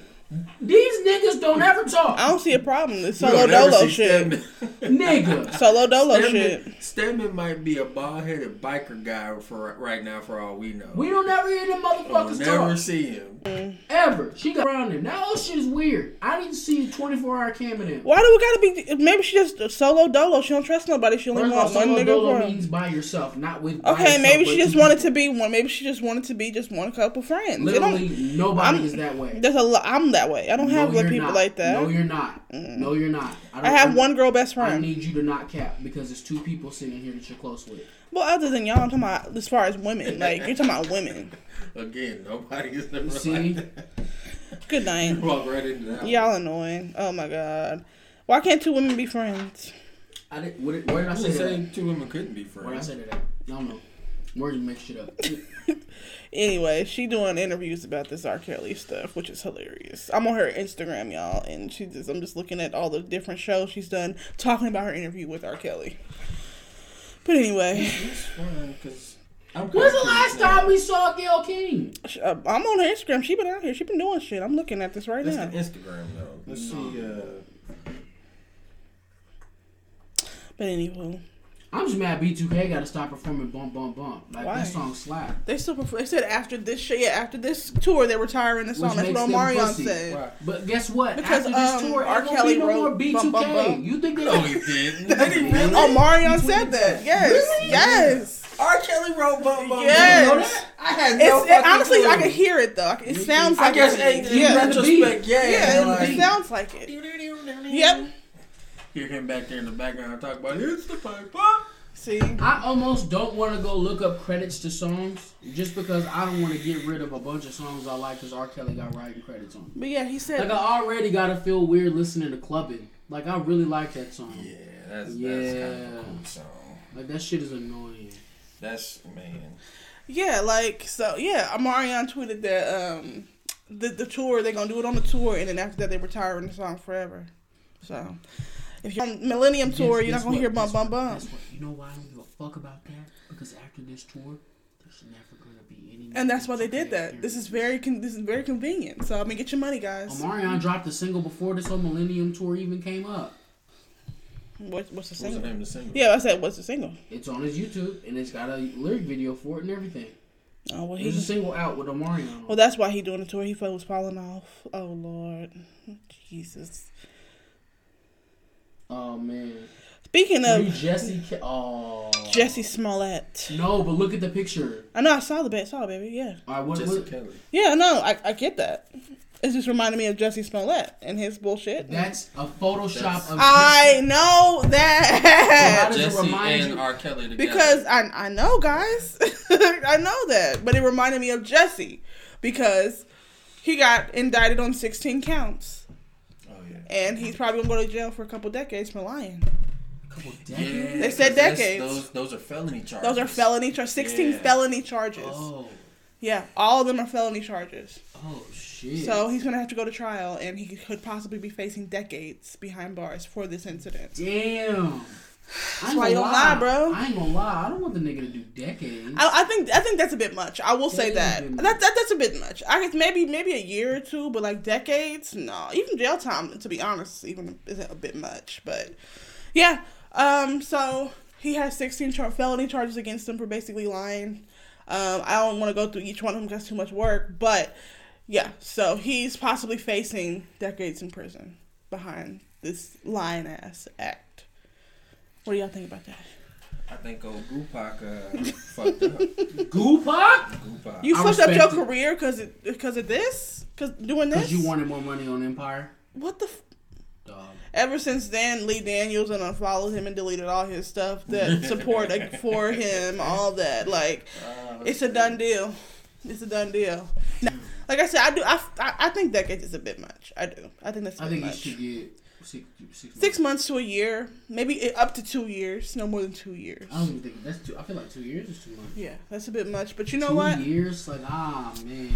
These niggas don't ever talk. I don't see a problem. It's You solo don't ever dolo shit. [laughs] Nigga. Solo dolo shit. Stedman, Stedman might be a bald-headed biker guy for right now, for all we know. We don't ever hear them We'll motherfuckers never talk. see him. Mm. Ever. She got around him. That whole shit is weird. I didn't see 24 hour cam in him. Why do we gotta be? Maybe she just solo dolo. She don't trust nobody. She only First of all, want one solo nigga. dolo means by yourself, not with. Okay, yourself, maybe she just two wanted people. to be one. Maybe she just wanted to be just one couple friends. Literally, nobody I'm- is that way. there's a lot. I'm that way. I don't have no, like people not. like that. No, you're not. No, you're not. I don't- have one girl best friend. I need you to not cap because it's two people sitting here that you're close with. well, other than y'all, I'm talking about as far as women. Like you're talking about women. [laughs] Again, nobody is never See? like that. [laughs] Good night. Walk right into that. Y'all annoying. Oh my god. Why can't two women be friends? I didn't. What did, where did I I say that? saying two women couldn't be friends. Where did I friends. say that? At? I don't know. Where you make shit up? [laughs] Anyway, she doing interviews about this R. Kelly stuff, which is hilarious. I'm on her Instagram, y'all, and she just I'm just looking at all the different shows she's done talking about her interview with R. Kelly. But anyway, because When's the last now. time we saw Gayle King? sh- uh, I'm on her Instagram. She been out here. She been doing shit. I'm looking at this right That's now. the Instagram though. Let's see. Uh, But anyway, I'm just mad B2K got to stop performing Bump Bump Bump. Like Why? that song slap. they still perform. they said after this shit, yeah, after this tour, they're retiring the song. Which That's what makes Omarion said. why? But guess what? Because, After this um, tour, R. ain't gonna Kelly be no more wrote B2K. Bump, Bump, Bump. You think they No, he didn't. Did [laughs] he really? Omarion said that. Yes, Really? yes. R. Kelly wrote Bum Bum. Yes. Bum. You know that? I had It's, no it, fucking honestly, clue. I can hear it though. It sounds I guess it. in, in yeah, retrospect, yeah. yeah, it, like, it sounds like it. Yep. Hear him back there in the background talk about it's the pipe. See, I almost don't want to go look up credits to songs just because I don't want to get rid of a bunch of songs I like because R. Kelly got writing credits on. them. but yeah, he said Like I already gotta feel weird listening to clubbing. Like I really like that song. Yeah, that's, that's kind of Yeah. a cool song. Like that shit is annoying. That's man. Yeah, like so. Yeah, Omarion tweeted that um, the the tour they're gonna do it on the tour, and then after that they retiring the song forever. So if you're on Millennium Tour, Guess- you're not gonna what? hear bum Guess bum bum. You know why I don't give a fuck about that? Because after this tour, there's never gonna be any. And that's why they did that. This is very con- this is very convenient. So I mean, get your money, guys. Omarion dropped a single before this whole Millennium tour even came up. What, what's the What's the single? name of the single? Yeah, I said what's the single? It's on his YouTube and it's got a lyric video for it and everything. Oh well, There's a single out with Omarion. Well, that's why he doing the tour. He felt it was falling off. Oh Lord, Jesus. Oh man. Speaking of Jussie. Oh. Jussie Smollett, No, but look at the picture. I know I saw the bit, saw it, baby. Yeah, All right, what, Jussie what, Kelly. yeah, no, I I get that. It just reminded me of Jussie Smollett and his bullshit. that's a Photoshop That's- of. I know that does Jussie and you- R. Kelly together. because I I know guys, [laughs] I know that, but it reminded me of Jussie because he got indicted on 16 counts yeah. And he's probably gonna go to jail for a couple decades for lying. couple Yeah, decades. They said decades. Those those are felony charges. Those are felony charges. 16 Yeah. felony charges. Oh, Yeah, all of them are felony charges. oh shit. So he's gonna have to go to trial, and he could possibly be facing decades behind bars for this incident. damn. I ain't why you gonna don't lie, bro. I ain't gonna lie. I don't want the nigga to do decades. I, I think I think that's a bit much. I will say That is that. that, that that's a bit much. I guess maybe maybe a year or two, but like decades, no. Even jail time, to be honest, even isn't a bit much. But yeah, um, so he has 16 char- felony charges against him for basically lying. Um, I don't want to go through each one of them because that's too much work, but Yeah, so he's possibly facing decades in prison behind this lying ass act. What do y'all think about that? I think old Gupac uh, [laughs] fucked up. Goopak? Gupac. You I fucked up your it. career because because of this? Because doing this? Because you wanted more money on Empire? what the? F- Dog. Ever since then, Lee Daniels and unfollowed him and deleted all his stuff that [laughs] support like, for him, all that. Like, Uh, it's a done deal. It's a done deal. Now, like I said, I do. I, I, I think decades is a bit much. I do. I think that's. A I bit think much. you should get six, six, Six months to a year, maybe up to two years. No more than two years. I don't even think that's too. I feel like two years is too much. Yeah, that's a bit much. But you know two what? years, like ah man,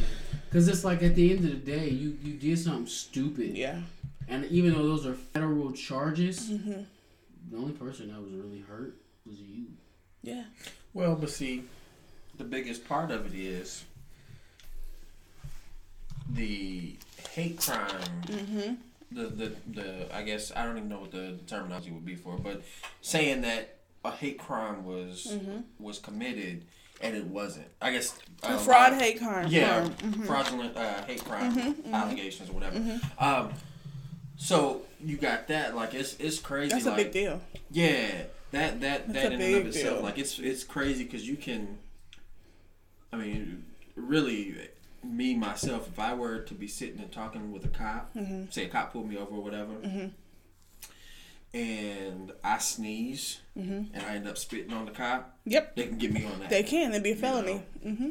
because it's like at the end of the day, you you did something stupid, Yeah. and even though those are federal charges, hmm the only person that was really hurt was you. Yeah. Well, but see, the biggest part of it is the hate crime. hmm The, the the I guess I don't even know what the terminology would be for, it, but saying that a hate crime was Mhm. was committed and it wasn't. I guess A uh, fraud, hate crime. Yeah, crime. Mhm. fraudulent uh, hate crime Mhm, mhm. allegations or whatever. Mhm. Um, so you got that. Like it's it's crazy. That's a like, big deal. Yeah, that that That's that in and of itself, deal. like it's it's crazy because you can. I mean, really, me myself, if I were to be sitting and talking with a cop, Mhm. say a cop pulled me over or whatever, Mhm. and I sneeze Mhm. and I end up spitting on the cop, Yep. they can get me on that. They can. It'd be a You felony. hmm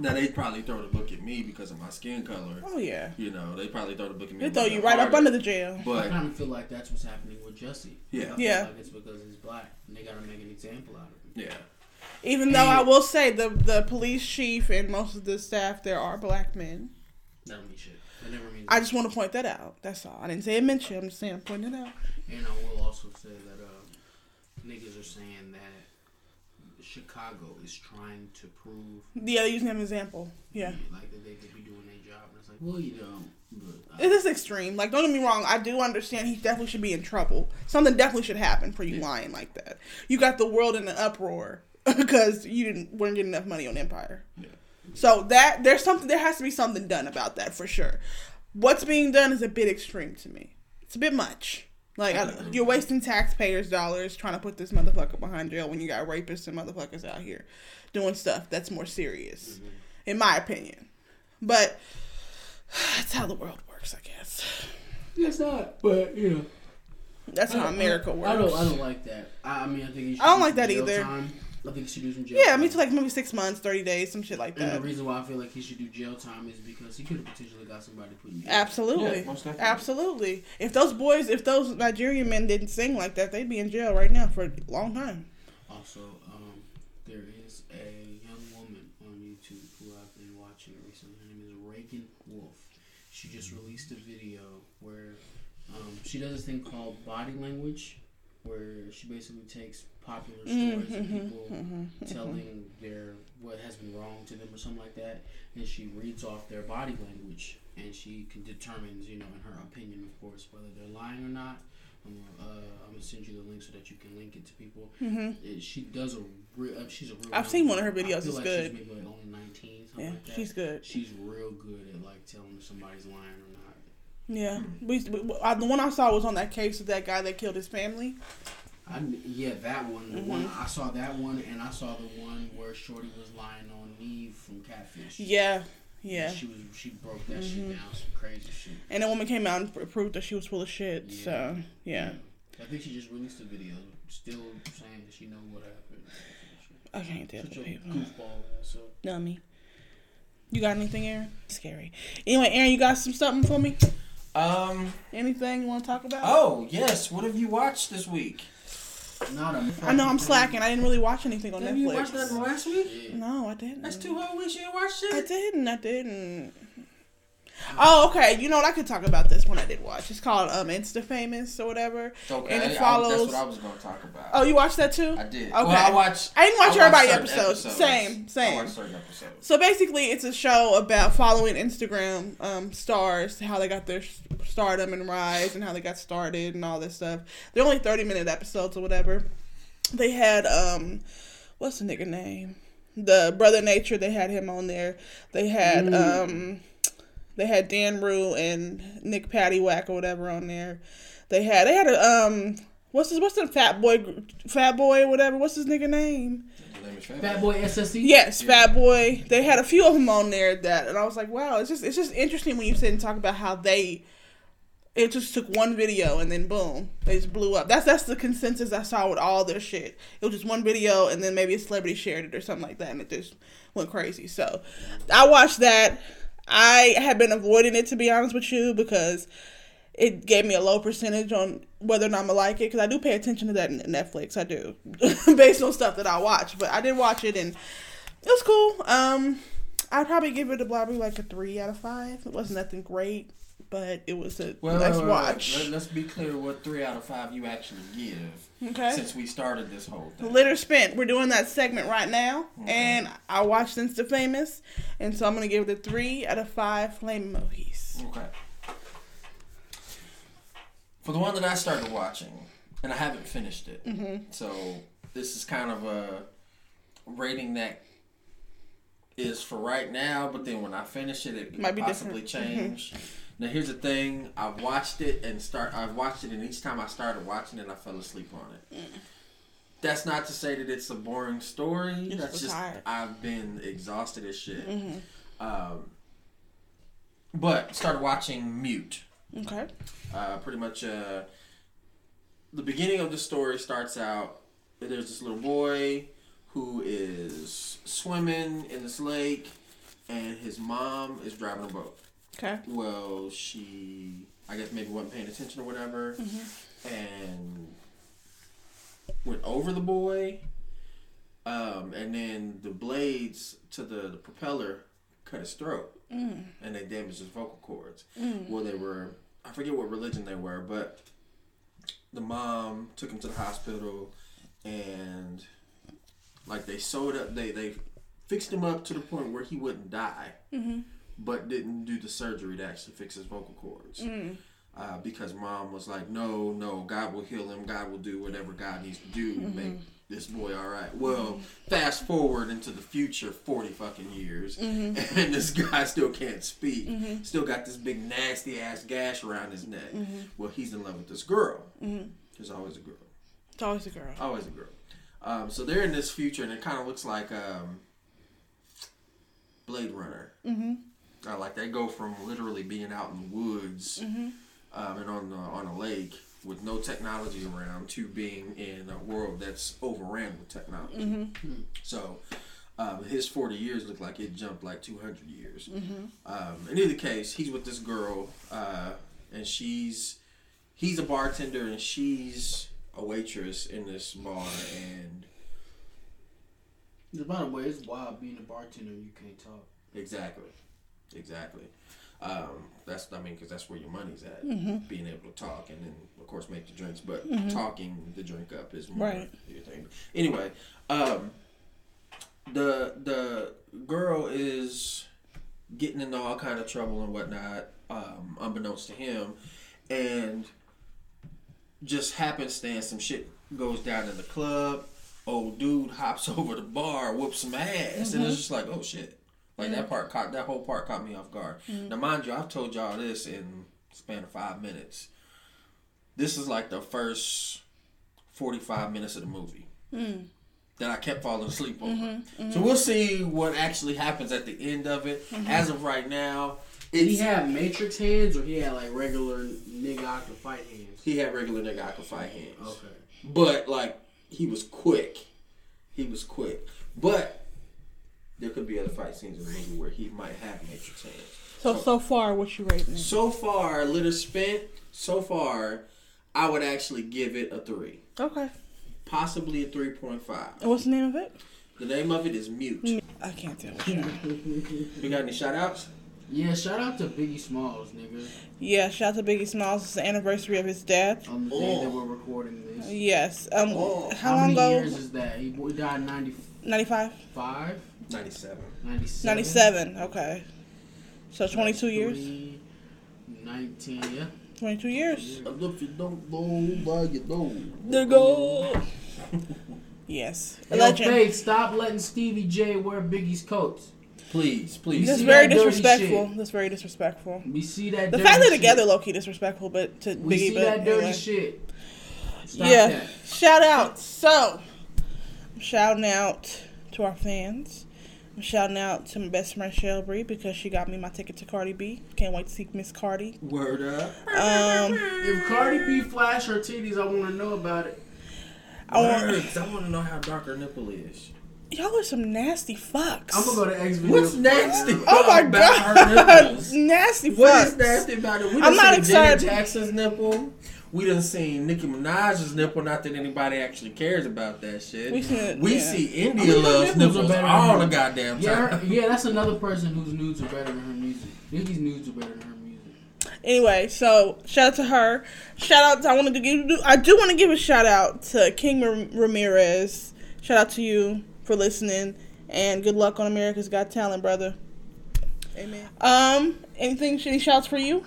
now they probably throw the book at me because of my skin color. Oh yeah. You know, they probably throw the book at me. They throw you bit right up under the jail. But I But kind of feel like that's what's happening with Jussie. Yeah. I feel Yeah. like it's because he's black, and they gotta make an example out of him. yeah, Even though I will say the the police chief and most of the staff there are black men. That don't mean shit. That never means. I just want to point that out. That's all. I didn't say it mentioned. I'm just saying I'm pointing it out. And I will also say that uh, niggas are saying that Chicago is trying to prove Yeah, they're using an example. Yeah. like that they could be doing their job. And it's like, well, you don't. But It uh, is extreme. Like, don't get me wrong. I do understand he definitely should be in trouble. Something definitely should happen for you lying like that. You got the world in an uproar [laughs] because you didn't weren't getting enough money on Empire. Yeah. So that there's something. There has to be something done about that for sure. What's being done is a bit extreme to me. It's a bit much. Like I, you're wasting taxpayers' dollars trying to put this motherfucker behind jail when you got rapists and motherfuckers out here doing stuff that's more serious, mm-hmm. in my opinion. But [sighs] that's how the world works, I guess. it's not. But you know, That's how America works. I don't. I don't like that. I, I mean, I think I don't like that either. Time. I think he should do some jail. yeah, I mean, to like maybe six months, thirty days, some shit like that. And the reason why I feel like he should do jail time is because he could have potentially got somebody put in jail. Absolutely, Yeah, absolutely. If those boys, if those Nigerian men didn't sing like that, they'd be in jail right now for a long time. Also, um, there is a young woman on YouTube who I've been watching recently. Her name is Reagan Wolf. She just released a video where um, she does this thing called body language, where she basically takes popular stories of people telling their what has been wrong to them or something like that, and she reads off their body language, and she can determines, you know, in her opinion, of course, whether they're lying or not. I'm gonna, uh, I'm gonna send you the link so that you can link it to people. hmm It, she does a real. Uh, she's a real. I've seen one of her videos, it's like good. She's maybe like only nineteen, something Yeah, like that. she's good. She's real good at like telling if somebody's lying or not. Yeah, we, we, uh, the one I saw was on that case of that guy that killed his family. I, yeah, that one. The Mm-hmm. one I saw that one, and I saw the one where Shorty was lying on Nev from Catfish. Yeah, yeah. She was. She broke that Mhm. shit down. Some crazy shit. And the woman came out and proved that she was full of shit. Yeah. So yeah, I think she just released a video, still saying that she know what happened. I can't deal with Such people. goofball. So Dummy. You got anything, Aaron? Scary. Anyway, Aaron, you got some something for me? Um, Anything you want to talk about? oh yes, what have you watched this week? not a. I know I'm slacking. I didn't really watch anything on Have Netflix. you watched that last week? Yeah. No, I didn't. That's two whole weeks you ain't watched I it. I didn't. I didn't. Oh, okay. You know what? I could talk about this one I did watch. It's called um Insta Famous or whatever. Okay, And it I- I- follows- that's what I was going to talk about. Oh, you watched that too? I did. Okay. Well, I watched. I didn't watch I everybody certain episodes. Same, I same. watched certain episodes. So basically, it's a show about following Instagram um, stars, how they got their stardom and rise, and how they got started, and all this stuff. They're only thirty minute episodes or whatever. They had um, what's the nigga name? The brother Nature. They had him on there. They had um, They had Dan Rue and Nick Paddywhack or whatever on there. They had they had a um what's his what's the Fat Boy Fat Boy or whatever what's his nigga name? His name is Fat Fat Boy SSE. Yes, Fat Boy. They had a few of them on there that, and I was like, wow, it's just it's just interesting when you sit and talk about how they. It just took one video and then boom, they just blew up. That's that's the consensus I saw with all their shit. It was just one video and then maybe a celebrity shared it or something like that, and it just went crazy. So, I watched that. I had been avoiding it to be honest with you because it gave me a low percentage on whether or not I'm gonna like it because I do pay attention to that in Netflix. I do [laughs] based on stuff that I watch, but I did watch it and it was cool. Um, I'd probably give it a probably like a three out of five. It wasn't nothing great, but it was a Well, nice wait, wait, watch. Let, us be clear what three out of five you actually give. Okay. Since we started this whole thing. Litter spent. We're doing that segment right now, okay. and I watched Insta Famous, and so I'm gonna give it a three out of five flame emojis. Okay. For the one that I started watching, and I haven't finished it, Mm-hmm. so this is kind of a rating that is for right now. But then when I finish it, it Might be possibly different. Mm-hmm. Now here's the thing: I've watched it and start. I've watched it, and each time I started watching it, I fell asleep on it. That's not to say that it's a boring story. just That's just tired. I've been exhausted as shit. Mm-hmm. Um, but started watching Mute. Okay. Uh, pretty much, uh, the beginning of the story starts out. There's this little boy who is swimming in this lake, and his mom is driving a boat. Okay. Well, she, I guess, maybe wasn't paying attention or whatever, mm-hmm. and went over the boy. Um, and then the blades to the, the propeller cut his throat, mm. and they damaged his vocal cords. Mm. Well, they were, I forget what religion they were, but the mom took him to the hospital, and like they sewed up, they they fixed him up to the point where he wouldn't die mm-hmm. But didn't do the surgery to actually fix his vocal cords. Mm. Uh, because mom was like, no, no, God will heal him. God will do whatever God needs to do to mm-hmm. make this boy all right. Well, fast forward into the future 40 fucking years, mm-hmm. [laughs] and this guy still can't speak. Mm-hmm. Still got this big nasty ass gash around his neck. Well, he's in love with this girl. There's always a girl. It's always a girl. Always a girl. Um, so they're in this future, and it kind of looks like um, Blade Runner. Mm-hmm. Uh, like they go from literally being out in the woods um, and on the, on a lake with no technology around to being in a world that's overran with technology. So um, his 40 years look like it jumped like 200 years. Um, in either case, he's with this girl, uh, and she's he's a bartender and she's a waitress in this bar, and By the way, it's wild being a bartender you can't talk. exactly, exactly. Um, that's I mean, because that's where your money's at, being able to talk and then of course make the drinks, but talking the drink up is more Right. your thing. Anyway, um, the the girl is getting into all kind of trouble and whatnot, um, unbeknownst to him, and just happenstance, some shit goes down in the club. Old dude [laughs] hops over the bar, whoops some ass, and it's just like, oh shit. Like that part caught that whole part caught me off guard. Mm-hmm. Now, mind you, I've told y'all this in span of five minutes. This is like the first forty-five minutes of the movie mm. that I kept falling asleep on. Mm-hmm. Mm-hmm. So we'll see what actually happens at the end of it. As of right now, Did he it's, have Matrix hands or he had like regular nigga I could fight hands? he had regular nigga I could fight hands. Okay. But like he was quick. He was quick. But there could be other fight scenes in the movie where he might have Matrix hands. So so far, what you rating? So far, Litter Spent, so far, I would actually give it a three. Okay. Possibly a three point five. And what's the name of it? The name of it is Mute. I can't tell. What you [laughs] You got any shout outs? Yeah, shout out to Biggie Smalls, nigga. yeah. Shout out to Biggie Smalls. It's the anniversary of his death. On the day that we're recording this. Yes. Um. Oh. how, How long many ago? years is that? He he died in 95, Ninety-five. 97. 97. Ninety-seven. Okay. So twenty-two years. 19, yeah. Twenty-two years. And if you don't know, by you know. Nigga. yes. A Yo, legend. Faith, stop letting Stevie J wear Biggie's coats. Please, please. That's see very that disrespectful. shit? That's very disrespectful. We see that. The dirty fact they're together, low key disrespectful, but to We Biggie, see but that dirty anyway. shit. Stop yeah. that. Shout out. So, I'm shouting out to our fans. I'm shouting out to my best friend Shelby because she got me my ticket to Cardi B. Can't wait to see Miss Cardi. Word up. Um, If Cardi B flash her titties, I want to know about it. I want, I want to know how dark her nipple is. y'all are some nasty fucks. I'm gonna go to X videos. What's nasty? now. Oh my about her god, nipples? [laughs] nasty What fucks. is nasty about it? We I'm not seen excited. Janet Jackson's nipple. We done seen Nicki Minaj's nipple. Not that anybody actually cares about that shit. We seen it, We yeah. see I India mean, loves nipples are nipples better all the her. goddamn Yeah, time. her- yeah, that's another person whose nudes are better than her music. Nicki's nudes are better than her music. Anyway, so shout out to her. Shout out. To, I wanted to give. I do want to give a shout out to King Ramirez. Shout out to you for listening, and good luck on America's Got Talent, brother. Amen. Um, anything? Any shouts for you?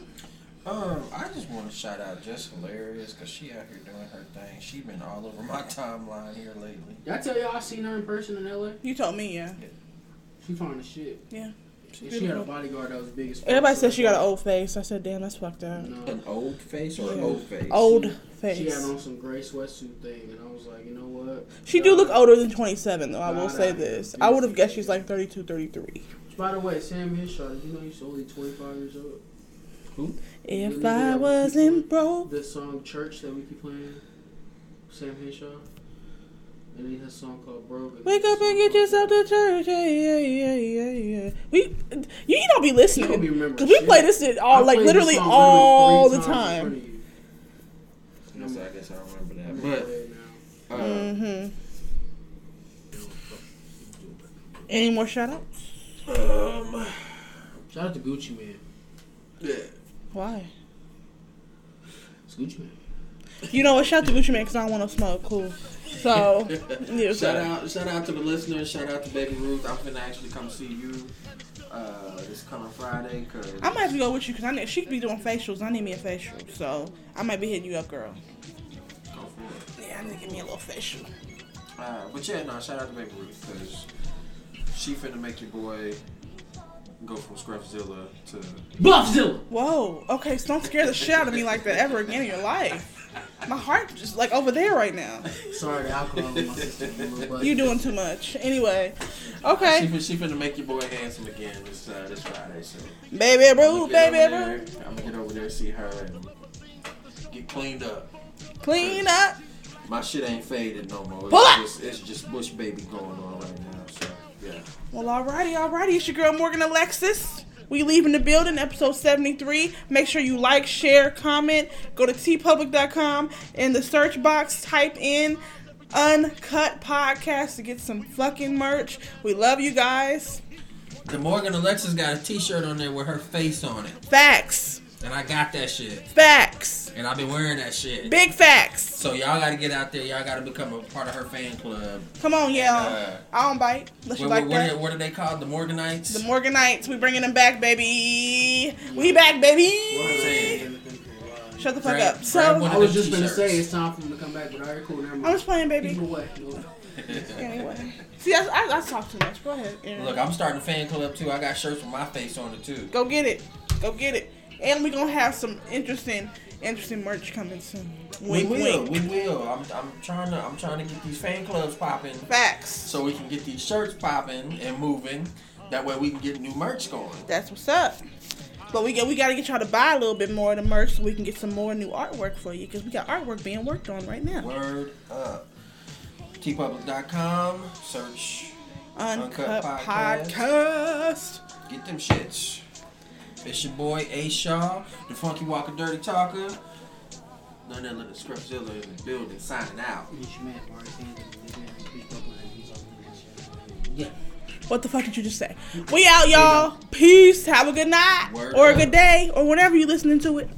Um, I just want to shout out Jess Hilarious because she out here doing her thing. She been all over my [laughs] timeline here lately. Did I tell y'all I seen her in person in LA? You told me, yeah. She fine as shit. Yeah. And she had a bodyguard that was big as fuck. Everybody said she got an old face. I said, damn, that's fucked up. No. An old face or an Yeah. old face? Old She face. She had on some gray sweatsuit thing, and I was like, you know what? She do look older than 27, though. I will say I this. I would have guessed she's like 32, 33. By the way, Sam Henshaw, did you know he's only 25 years old? If I wasn't broke. This song Church that we keep playing, Sam Henshaw. And he has a song called Broke. Wake up and get yourself to church. Yeah, yeah, yeah, yeah, yeah. We, you don't be You listening. don't be remembering Cause we shit. play this shit I all, like played this literally all the literally three times in front time. of you. Yes, I guess I don't remember that. But play it now. uh, hmm Any more shout outs? um, Shout out to Gucci Mane. yeah. Why? It's Gucci Mane. You know what? Shout out to Gucci Mane because I don't want to smoke. Cool. So, [laughs] yeah, Shout out, shout out to the listeners. Shout out to Baby Ruth. I'm finna actually come see you uh, this coming Friday. Cause I might have to go with you because I need, she could be doing facials. I need me a facial. So, I might be hitting you up, girl. go for it. Yeah, I need to give me a little facial. Uh, but yeah, no, shout out to Baby Ruth because she finna make your boy go from Scruffzilla to Bluffzilla! Whoa. Okay, so don't scare the shit out of me like that ever again in your life. My heart just like over there right now. Sorry, the alcohol in my system. a [laughs] little. You doing too much. Anyway. Okay. fin- she finna make your boy handsome again this uh, this Friday. So Baby I'ma boo, get baby bro. there- I'm gonna get over there and see her and get cleaned up. Clean up. My shit ain't faded no more. Pull up. Just, it's just bush baby going on right now. Well, alrighty, alrighty. It's your girl Morgan Alexis. We leaving the building, episode 73. Make sure you like, share, comment. Go to tpublic.com. In the search box, type in Uncut Podcast to get some fucking merch. We love you guys. The Morgan Alexis got a T-shirt on there with her face on it, Facts. and I got that shit, Facts. And I've been wearing that shit. Big facts. So y'all got to get out there. Y'all got to become a part of her fan club. Come on, y'all. Uh, I don't bite. Unless you What, like what, what, that. are, what are they called? The Morganites. The Morganites, we bringing them back, baby. We back, baby. Shut the fuck Grab- up. So I of was them just gonna say it's time for them to come back, but alright, cool. Never mind. I'm just playing, baby. Keep it away. No. Anyway, see, I, I, I talk too much. Go ahead. Aaron. Look, I'm starting a fan club too. I got shirts with my face on it too. Go get it. Go get it. And we're gonna have some interesting, interesting merch coming soon. Wink, we will. wink. We will. I'm, I'm trying to. I'm trying to get these fan clubs popping, Facts. so we can get these shirts popping and moving. That way we can get new merch going. That's what's up. But we get we gotta get y'all to buy a little bit more of the merch so we can get some more new artwork for you because we got artwork being worked on right now. Word up. tpublic.com. Search. Uncut, Uncut podcast. Podcast. Get them shits. It's your boy A Shaw, the Funky Walker Dirty Talker. None other than Scruffzilla in the building signing out. It's your man, Barry Sanders. Big Purple, and he's all in that shit. Yeah. What the fuck did you just say? We out, y'all. Peace. Have a good night Word or a up. good day or whenever you're listening to it.